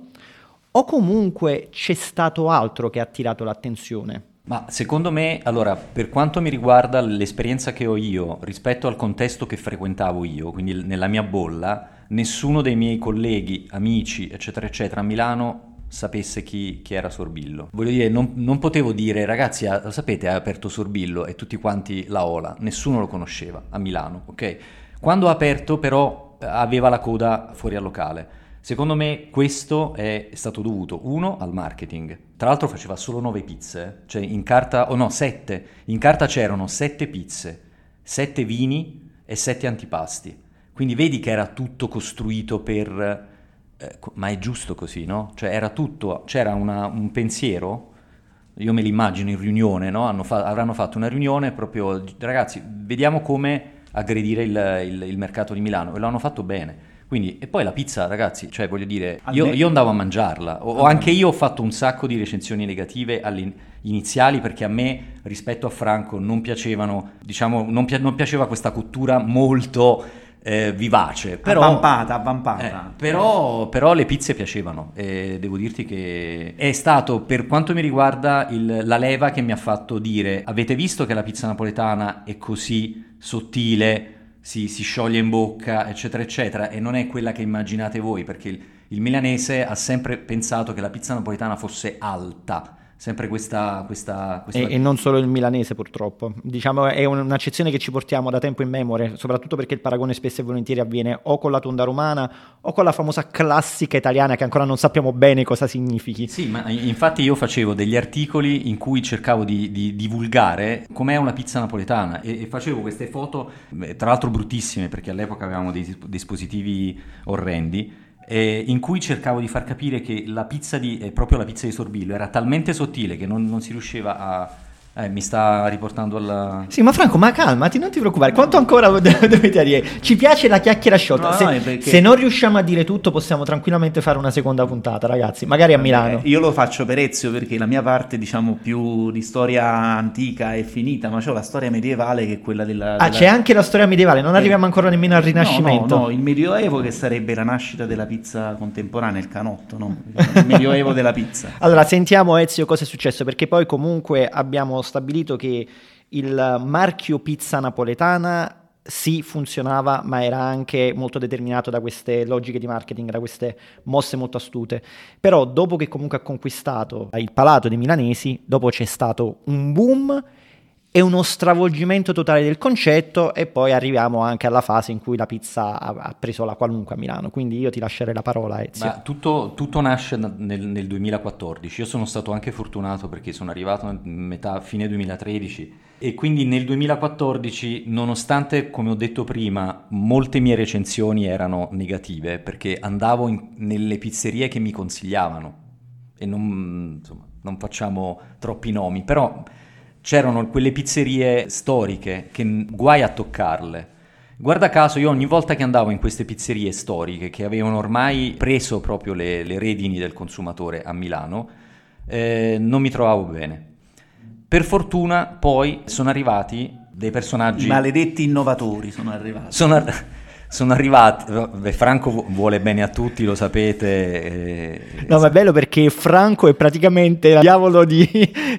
O comunque c'è stato altro che ha attirato l'attenzione? Ma secondo me, allora, per quanto mi riguarda l'esperienza che ho io rispetto al contesto che frequentavo io, quindi nella mia bolla, nessuno dei miei colleghi, amici, eccetera, eccetera, a Milano sapesse chi, chi era Sorbillo. Voglio dire, non, non potevo dire, ragazzi, lo sapete, ha aperto Sorbillo e tutti quanti la Ola, nessuno lo conosceva a Milano, ok? Quando ha aperto, però, aveva la coda fuori al locale. Secondo me questo è stato dovuto, uno, al marketing. Tra l'altro faceva solo nove pizze, cioè in carta, oh no, sette. In carta c'erano sette pizze, sette vini e sette antipasti. Quindi vedi che era tutto costruito per... Eh, ma è giusto così, no? Cioè era tutto, c'era una, un pensiero, io me l'immagino in riunione, no? Fa, avranno fatto una riunione proprio, ragazzi, vediamo come aggredire il, il, il mercato di Milano e lo hanno fatto bene. Quindi, e poi la pizza, ragazzi, cioè voglio dire, io, io andavo a mangiarla, o, o, anche io ho fatto un sacco di recensioni negative iniziali perché a me, rispetto a Franco, non piacevano, diciamo, non, pi- non piaceva questa cottura molto eh, vivace. Però, avvampata, avvampata. Eh, però, però, le pizze piacevano e devo dirti che è stato, per quanto mi riguarda, il, la leva che mi ha fatto dire avete visto che la pizza napoletana è così sottile, si, si scioglie in bocca, eccetera, eccetera, e non è quella che immaginate voi, perché il, il milanese ha sempre pensato che la pizza napoletana fosse alta sempre questa... questa, questa... E, e, non solo il milanese purtroppo, diciamo è un'accezione che ci portiamo da tempo in memoria, soprattutto perché il paragone spesso e volentieri avviene o con la tonda romana o con la famosa classica italiana che ancora non sappiamo bene cosa significhi. Sì, ma infatti io facevo degli articoli in cui cercavo di, di divulgare com'è una pizza napoletana e, e, facevo queste foto, tra l'altro bruttissime perché all'epoca avevamo dei dispositivi orrendi, eh, in cui cercavo di far capire che la pizza di, eh, proprio la pizza di Sorbillo era talmente sottile che non, non si riusciva a, eh, mi sta riportando alla... Sì, ma Franco, ma calmati, non ti preoccupare. Quanto ancora dovete dire? Ci piace la chiacchiera sciolta. No, se, no, perché... se, non riusciamo a dire tutto, possiamo tranquillamente fare una seconda puntata, ragazzi. Magari a Milano. io lo faccio per Ezio perché la mia parte, diciamo, più di storia antica è finita, ma c'ho la storia medievale che è quella della... Ah, della... c'è anche la storia medievale, non eh. arriviamo ancora nemmeno al Rinascimento. No, no, no, il Medioevo che sarebbe la nascita della pizza contemporanea, il canotto, no? Il Medioevo della pizza. Allora, sentiamo Ezio cosa è successo, perché poi comunque abbiamo stabilito che il marchio pizza napoletana sì funzionava, ma era anche molto determinato da queste logiche di marketing, da queste mosse molto astute. Però dopo che comunque ha conquistato il palato dei milanesi, dopo c'è stato un boom e uno stravolgimento totale del concetto e poi arriviamo anche alla fase in cui la pizza ha, ha preso la qualunque a Milano. Quindi io ti lascerei la parola, Ezio. Ma tutto, tutto nasce nel, nel, 2014. Io sono stato anche fortunato perché sono arrivato a metà fine 2013 e quindi nel 2014, nonostante, come ho detto prima, molte mie recensioni erano negative perché andavo in, nelle pizzerie che mi consigliavano e non, insomma, non facciamo troppi nomi, però c'erano quelle pizzerie storiche che guai a toccarle. Guarda caso, io ogni volta che andavo in queste pizzerie storiche che avevano ormai preso proprio le, le redini del consumatore a Milano, eh, non mi trovavo bene. Per fortuna poi sono arrivati dei personaggi... I maledetti innovatori sono arrivati. Sono, ar- sono arrivati, Franco vuole bene a tutti, lo sapete. Eh, no, ma è bello perché Franco è praticamente il diavolo di,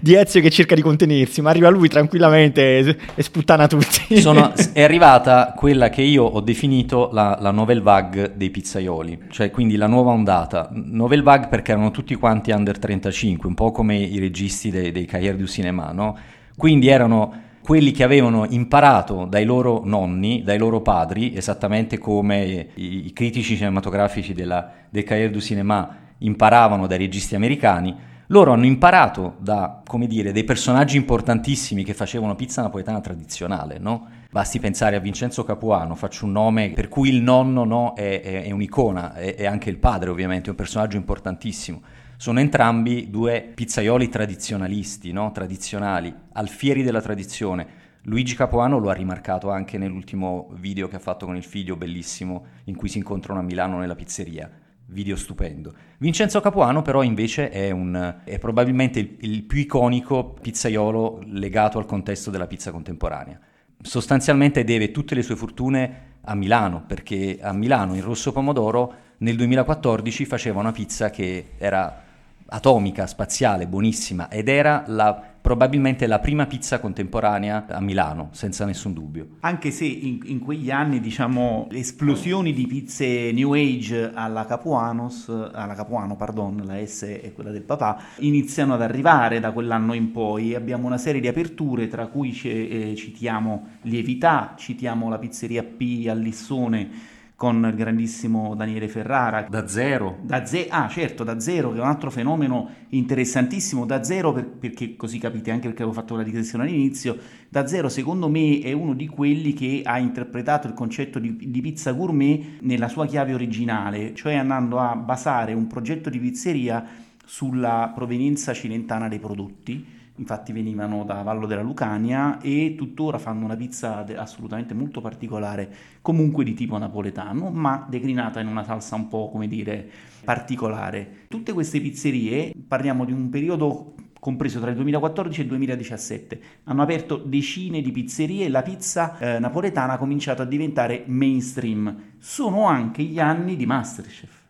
di, Ezio che cerca di contenersi, ma arriva lui tranquillamente e, e sputtana tutti. Sono, è arrivata quella che io ho definito la, la novel vague dei pizzaioli, cioè quindi la nuova ondata. Novel vague perché erano tutti quanti under 35, un po' come i registi dei, dei Cahiers du Cinema, no? Quindi erano quelli che avevano imparato dai loro nonni, dai loro padri, esattamente come i, critici cinematografici della, del Cahiers du Cinéma imparavano dai registi americani, loro hanno imparato da, come dire, dei personaggi importantissimi che facevano pizza napoletana tradizionale, no? Basti pensare a Vincenzo Capuano, faccio un nome per cui il nonno no, è, è, è un'icona, è anche il padre ovviamente, è un personaggio importantissimo. Sono entrambi due pizzaioli tradizionalisti, no? tradizionali, alfieri della tradizione. Luigi Capuano lo ha rimarcato anche nell'ultimo video che ha fatto con il figlio, bellissimo, in cui si incontrano a Milano nella pizzeria. Video stupendo. Vincenzo Capuano però invece è, un, è probabilmente il, il più iconico pizzaiolo legato al contesto della pizza contemporanea. Sostanzialmente deve tutte le sue fortune a Milano, perché a Milano in rosso pomodoro nel 2014 faceva una pizza che era atomica, spaziale, buonissima ed era la, probabilmente la prima pizza contemporanea a Milano, senza nessun dubbio. Anche se in, in quegli anni, diciamo, esplosioni di pizze New Age alla Capuanos, alla Capuano, pardon, la S è quella del papà, iniziano ad arrivare da quell'anno in poi. Abbiamo una serie di aperture, tra cui eh, citiamo Lievità, citiamo la pizzeria P a Lissone, con il grandissimo Daniele Ferrara. Da zero. Da ze- ah, certo, da zero, che è un altro fenomeno interessantissimo. Da zero, per- perché così capite anche perché avevo fatto la digressione all'inizio, da zero secondo me è uno di quelli che ha interpretato il concetto di, di pizza gourmet nella sua chiave originale, cioè andando a basare un progetto di pizzeria sulla provenienza cilentana dei prodotti infatti venivano da Vallo della Lucania e tuttora fanno una pizza assolutamente molto particolare, comunque di tipo napoletano, ma declinata in una salsa un po' come dire particolare. Tutte queste pizzerie, parliamo di un periodo compreso tra il 2014 e il 2017. Hanno aperto decine di pizzerie e la pizza eh, napoletana ha cominciato a diventare mainstream. Sono anche gli anni di Masterchef.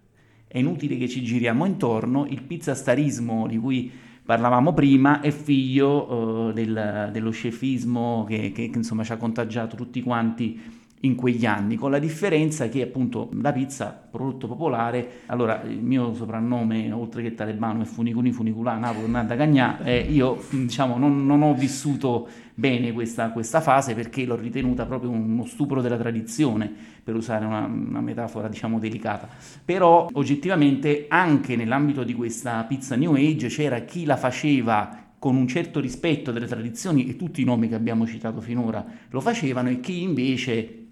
È inutile che ci giriamo intorno, il pizzastarismo di cui parlavamo prima, è figlio uh, del, dello scefismo che, che, che, insomma ci ha contagiato tutti quanti in quegli anni, con la differenza che appunto la pizza, prodotto popolare, allora il mio soprannome, oltre che talebano, è Funicuni Funiculà, Napoli, Nanda Cagnà, eh, io diciamo non, non, ho vissuto bene questa, questa, fase perché l'ho ritenuta proprio uno stupro della tradizione, per usare una, una metafora diciamo delicata, però oggettivamente anche nell'ambito di questa pizza New Age c'era chi la faceva con un certo rispetto delle tradizioni e tutti i nomi che abbiamo citato finora lo facevano e chi invece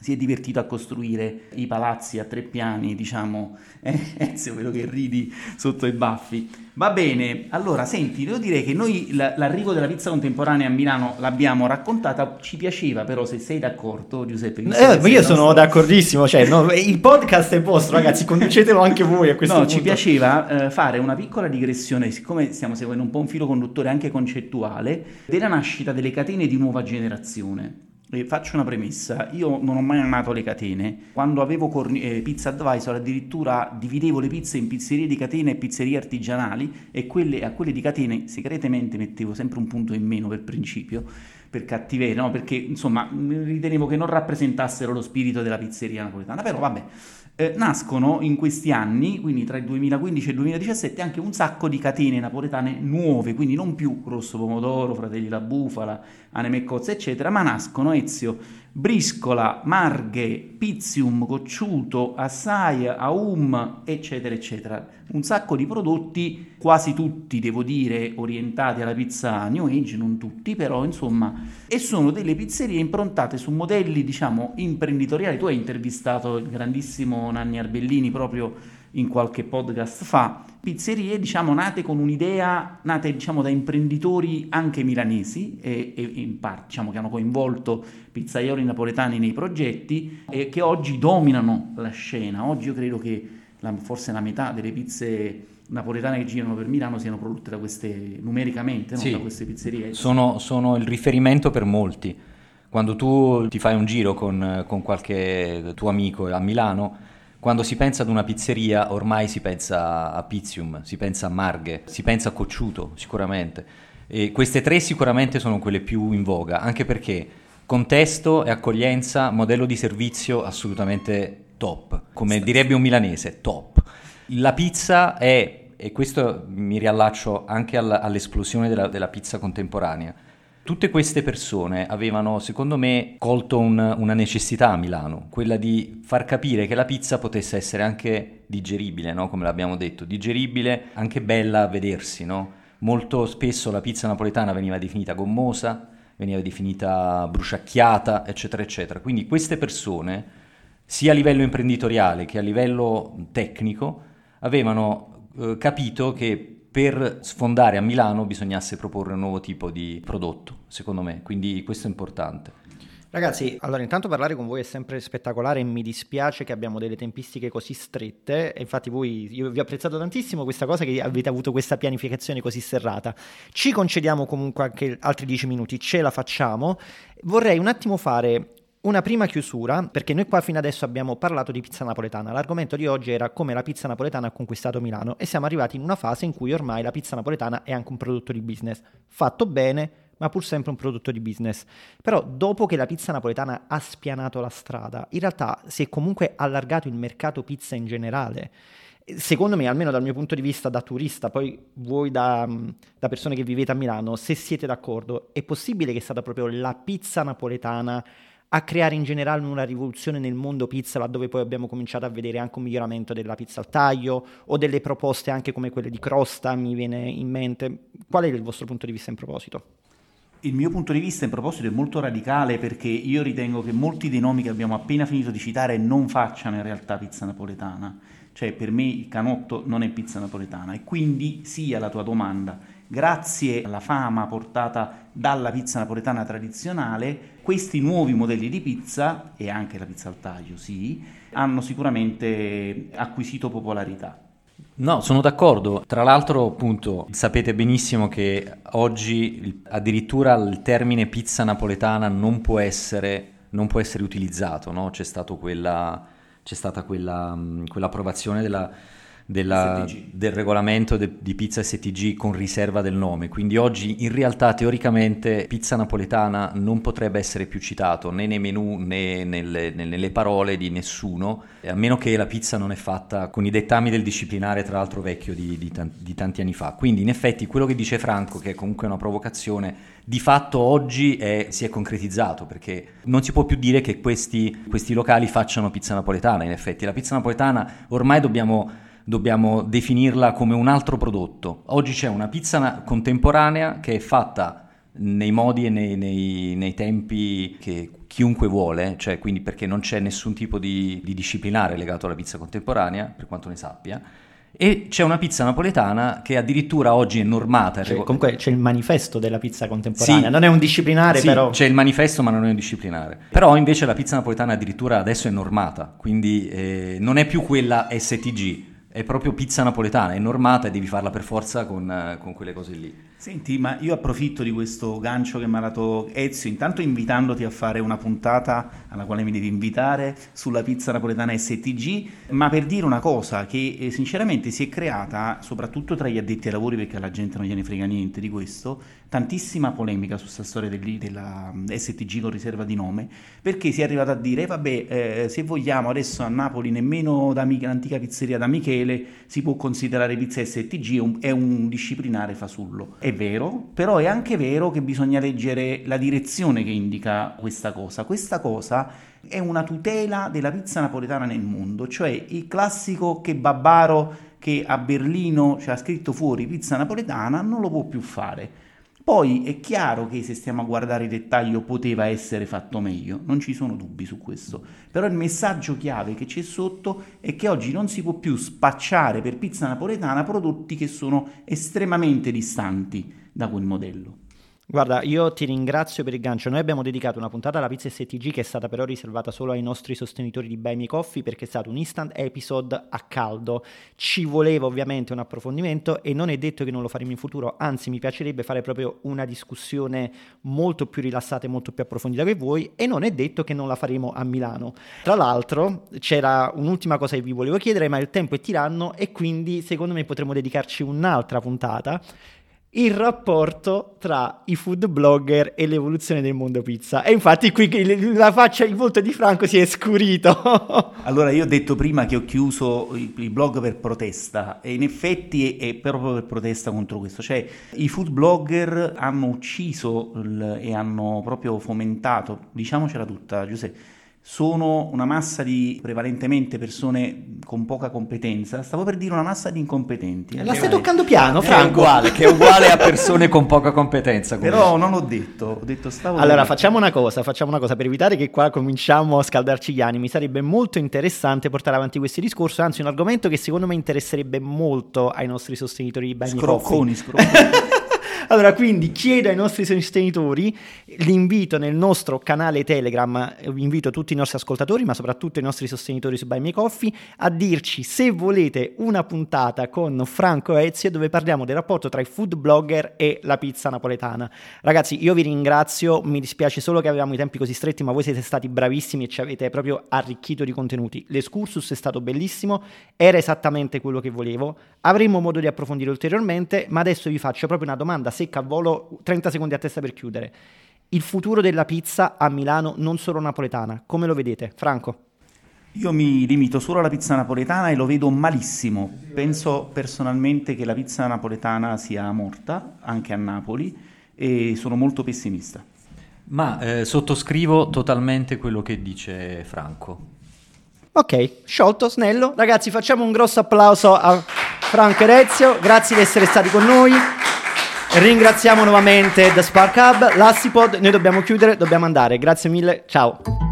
si è divertito a costruire i palazzi a tre piani, diciamo, eh, Ezio, vedo che ridi sotto i baffi. Va bene, allora senti, devo dire che noi l'arrivo della pizza contemporanea a Milano l'abbiamo raccontata, ci piaceva però se sei d'accordo Giuseppe. Eh, io nostro... sono d'accordissimo, cioè, no, il podcast è vostro ragazzi, conducetelo anche voi a questo no, punto. ci piaceva eh, fare una piccola digressione, siccome stiamo seguendo un po' un filo conduttore anche concettuale, della nascita delle catene di nuova generazione. Eh, faccio una premessa, io non ho mai amato le catene, quando avevo corni- eh, Pizza Advisor addirittura dividevo le pizze in pizzerie di catene e pizzerie artigianali e quelle, a quelle di catene segretamente mettevo sempre un punto in meno per principio, per cattiveria, no? perché insomma ritenevo che non rappresentassero lo spirito della pizzeria napoletana, però vabbè eh, nascono in questi anni, quindi tra il 2015 e il 2017, anche un sacco di catene napoletane nuove, quindi non più Rosso Pomodoro, Fratelli la Bufala, Aneme Cozza, eccetera, ma nascono Ezio briscola, marghe, pizzium, cocciuto, assai, aum, eccetera, eccetera. Un sacco di prodotti, quasi tutti, devo dire, orientati alla pizza New Age, non tutti, però insomma, e sono delle pizzerie improntate su modelli, diciamo, imprenditoriali. Tu hai intervistato il grandissimo Nanni Arbellini proprio in qualche podcast fa, pizzerie diciamo nate con un'idea, nate diciamo da imprenditori anche milanesi e, e in parte diciamo che hanno coinvolto pizzaioli napoletani nei progetti e che oggi dominano la scena. Oggi io credo che la, forse la metà delle pizze napoletane che girano per Milano siano prodotte da queste numericamente, no? sì, da queste pizzerie. Sono, sono il riferimento per molti Quando tu ti fai un giro con, con qualche tuo amico a Milano, quando si pensa ad una pizzeria ormai si pensa a Pizium, si pensa a Marghe, si pensa a Cocciuto sicuramente. E queste tre sicuramente sono quelle più in voga, anche perché contesto e accoglienza, modello di servizio assolutamente top, come direbbe un milanese, top. La pizza è, e questo mi riallaccio anche all'esplosione della, della pizza contemporanea, Tutte queste persone avevano, secondo me, colto un, una necessità a Milano, quella di far capire che la pizza potesse essere anche digeribile, no? come l'abbiamo detto, digeribile, anche bella a vedersi. No? Molto spesso la pizza napoletana veniva definita gommosa, veniva definita bruciacchiata, eccetera, eccetera. Quindi queste persone, sia a livello imprenditoriale che a livello tecnico, avevano eh, capito che per sfondare a Milano bisognasse proporre un nuovo tipo di prodotto, secondo me, quindi questo è importante. Ragazzi, allora intanto parlare con voi è sempre spettacolare e mi dispiace che abbiamo delle tempistiche così strette infatti voi, io vi ho apprezzato tantissimo questa cosa che avete avuto questa pianificazione così serrata. Ci concediamo comunque anche altri dieci minuti, ce la facciamo. Vorrei un attimo fare una prima chiusura, perché noi qua fino adesso abbiamo parlato di pizza napoletana. L'argomento di oggi era come la pizza napoletana ha conquistato Milano e siamo arrivati in una fase in cui ormai la pizza napoletana è anche un prodotto di business. Fatto bene, ma pur sempre un prodotto di business. Però dopo che la pizza napoletana ha spianato la strada, in realtà si è comunque allargato il mercato pizza in generale. Secondo me, almeno dal mio punto di vista da turista, poi voi da, da persone che vivete a Milano, se siete d'accordo, è possibile che è stata proprio la pizza napoletana a creare in generale una rivoluzione nel mondo pizza, laddove poi abbiamo cominciato a vedere anche un miglioramento della pizza al taglio o delle proposte anche come quelle di crosta, mi viene in mente. Qual è il vostro punto di vista in proposito? Il mio punto di vista in proposito è molto radicale perché io ritengo che molti dei nomi che abbiamo appena finito di citare non facciano in realtà pizza napoletana. Cioè per me il canotto non è pizza napoletana e quindi sia la tua domanda grazie alla fama portata dalla pizza napoletana tradizionale, questi nuovi modelli di pizza, e anche la pizza al taglio, sì, hanno sicuramente acquisito popolarità. No, sono d'accordo. Tra l'altro, appunto, sapete benissimo che oggi addirittura il termine pizza napoletana non può essere, non può essere utilizzato, no? C'è, quella, c'è stata quella, quell'approvazione della della, del regolamento de, di pizza STG con riserva del nome. Quindi oggi in realtà teoricamente pizza napoletana non potrebbe essere più citato né nei menu né nelle, nelle parole di nessuno, a meno che la pizza non è fatta con i dettami del disciplinare, tra l'altro vecchio di, di, di tanti anni fa. Quindi in effetti quello che dice Franco, che è comunque una provocazione, di fatto oggi è, si è concretizzato perché non si può più dire che questi, questi locali facciano pizza napoletana. In effetti la pizza napoletana ormai dobbiamo dobbiamo definirla come un altro prodotto. Oggi c'è una pizza contemporanea che è fatta nei modi e nei, nei, nei tempi che chiunque vuole, cioè quindi perché non c'è nessun tipo di, di disciplinare legato alla pizza contemporanea, per quanto ne sappia. E c'è una pizza napoletana che addirittura oggi è normata. Cioè, comunque c'è il manifesto della pizza contemporanea, sì, non è un disciplinare sì, però. C'è il manifesto ma non è un disciplinare. Però invece la pizza napoletana addirittura adesso è normata, quindi eh, non è più quella STG, è proprio pizza napoletana, è normata e devi farla per forza con, eh, con, quelle cose lì. Senti, ma io approfitto di questo gancio che mi ha dato Ezio, intanto invitandoti a fare una puntata alla quale mi devi invitare sulla pizza napoletana STG, ma per dire una cosa che eh, sinceramente si è creata, soprattutto tra gli addetti ai lavori, perché alla gente non gliene frega niente di questo, tantissima polemica su questa storia del, della mm, STG con riserva di nome, perché si è arrivato a dire, vabbè, eh, se vogliamo adesso a Napoli nemmeno da l'antica pizzeria da Michele si può considerare pizza STG, è un, è un disciplinare fasullo. È vero, però è anche vero che bisogna leggere la direzione che indica questa cosa. Questa cosa è una tutela della pizza napoletana nel mondo, cioè il classico che Babbaro che a Berlino ci ha scritto fuori pizza napoletana non lo può più fare poi è chiaro che se stiamo a guardare il dettaglio poteva essere fatto meglio, non ci sono dubbi su questo, però il messaggio chiave che c'è sotto è che oggi non si può più spacciare per pizza napoletana prodotti che sono estremamente distanti da quel modello. Guarda, io ti ringrazio per il gancio. Noi abbiamo dedicato una puntata alla pizza STG che è stata però riservata solo ai nostri sostenitori di Buy Me Coffee perché è stato un instant episode a caldo. Ci voleva ovviamente un approfondimento e non è detto che non lo faremo in futuro, anzi mi piacerebbe fare proprio una discussione molto più rilassata e molto più approfondita che voi e non è detto che non la faremo a Milano. Tra l'altro c'era un'ultima cosa che vi volevo chiedere, ma il tempo è tiranno e quindi secondo me potremmo dedicarci un'altra puntata il rapporto tra i food blogger e l'evoluzione del mondo pizza. E infatti qui la faccia, il volto di Franco si è scurito. allora, io ho detto prima che ho chiuso il blog per protesta e in effetti è, proprio per protesta contro questo. Cioè, i food blogger hanno ucciso e hanno proprio fomentato, diciamocela tutta, Giuseppe sono una massa di prevalentemente persone con poca competenza. Stavo per dire una massa di incompetenti. La stai toccando piano, Franco. È uguale, che è uguale a persone con poca competenza. Però non ho detto, ho detto stavo Allora, facciamo una cosa, facciamo una cosa per evitare che qua cominciamo a scaldarci gli animi. Sarebbe molto interessante portare avanti questo discorso, anzi un argomento che secondo me interesserebbe molto ai nostri sostenitori di Bagni Scrocconi, scrocconi. Allora, quindi chiedo ai nostri sostenitori l'invito nel nostro canale Telegram, invito tutti i nostri ascoltatori, ma soprattutto i nostri sostenitori su Buy Me Coffee, a dirci se volete una puntata con Franco Ezio dove parliamo del rapporto tra i food blogger e la pizza napoletana. Ragazzi, io vi ringrazio, mi dispiace solo che avevamo i tempi così stretti, ma voi siete stati bravissimi e ci avete proprio arricchito di contenuti. L'escursus è stato bellissimo, era esattamente quello che volevo. Avremo modo di approfondire ulteriormente, ma adesso vi faccio proprio una domanda secca a volo, 30 secondi a testa per chiudere. Il futuro della pizza a Milano, non solo napoletana, come lo vedete? Franco? Io mi limito solo alla pizza napoletana e lo vedo malissimo. Penso personalmente che la pizza napoletana sia morta, anche a Napoli, e sono molto pessimista. Ma eh, sottoscrivo totalmente quello che dice Franco. Ok, sciolto, snello. Ragazzi, facciamo un grosso applauso a Franco Erezio. Grazie di essere stati con noi. Ringraziamo nuovamente The Spark Hub, l'Assipod, noi dobbiamo chiudere, dobbiamo andare. Grazie mille, ciao.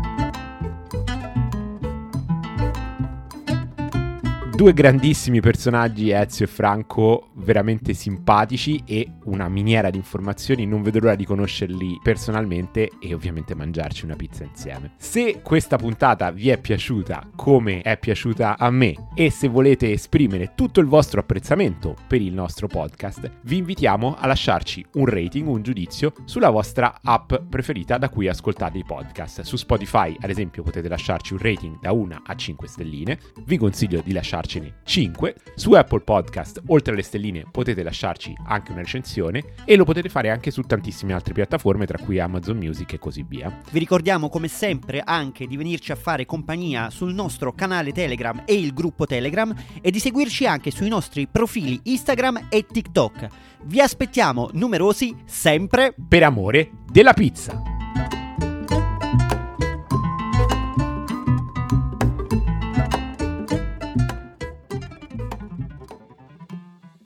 Due grandissimi personaggi, Ezio e Franco, veramente simpatici e una miniera di informazioni. Non vedo l'ora di conoscerli personalmente e ovviamente mangiarci una pizza insieme. Se questa puntata vi è piaciuta come è piaciuta a me e se volete esprimere tutto il vostro apprezzamento per il nostro podcast, vi invitiamo a lasciarci un rating, un giudizio sulla vostra app preferita da cui ascoltate i podcast. Su Spotify, ad esempio, potete lasciarci un rating da 1 a 5 stelline. Vi consiglio di lasciarci lasciarcene 5. Su Apple Podcast, oltre alle stelline, potete lasciarci anche una recensione e lo potete fare anche su tantissime altre piattaforme, tra cui Amazon Music e così via. Vi ricordiamo come sempre anche di venirci a fare compagnia sul nostro canale Telegram e il gruppo Telegram e di seguirci anche sui nostri profili Instagram e TikTok. Vi aspettiamo numerosi sempre per amore della pizza.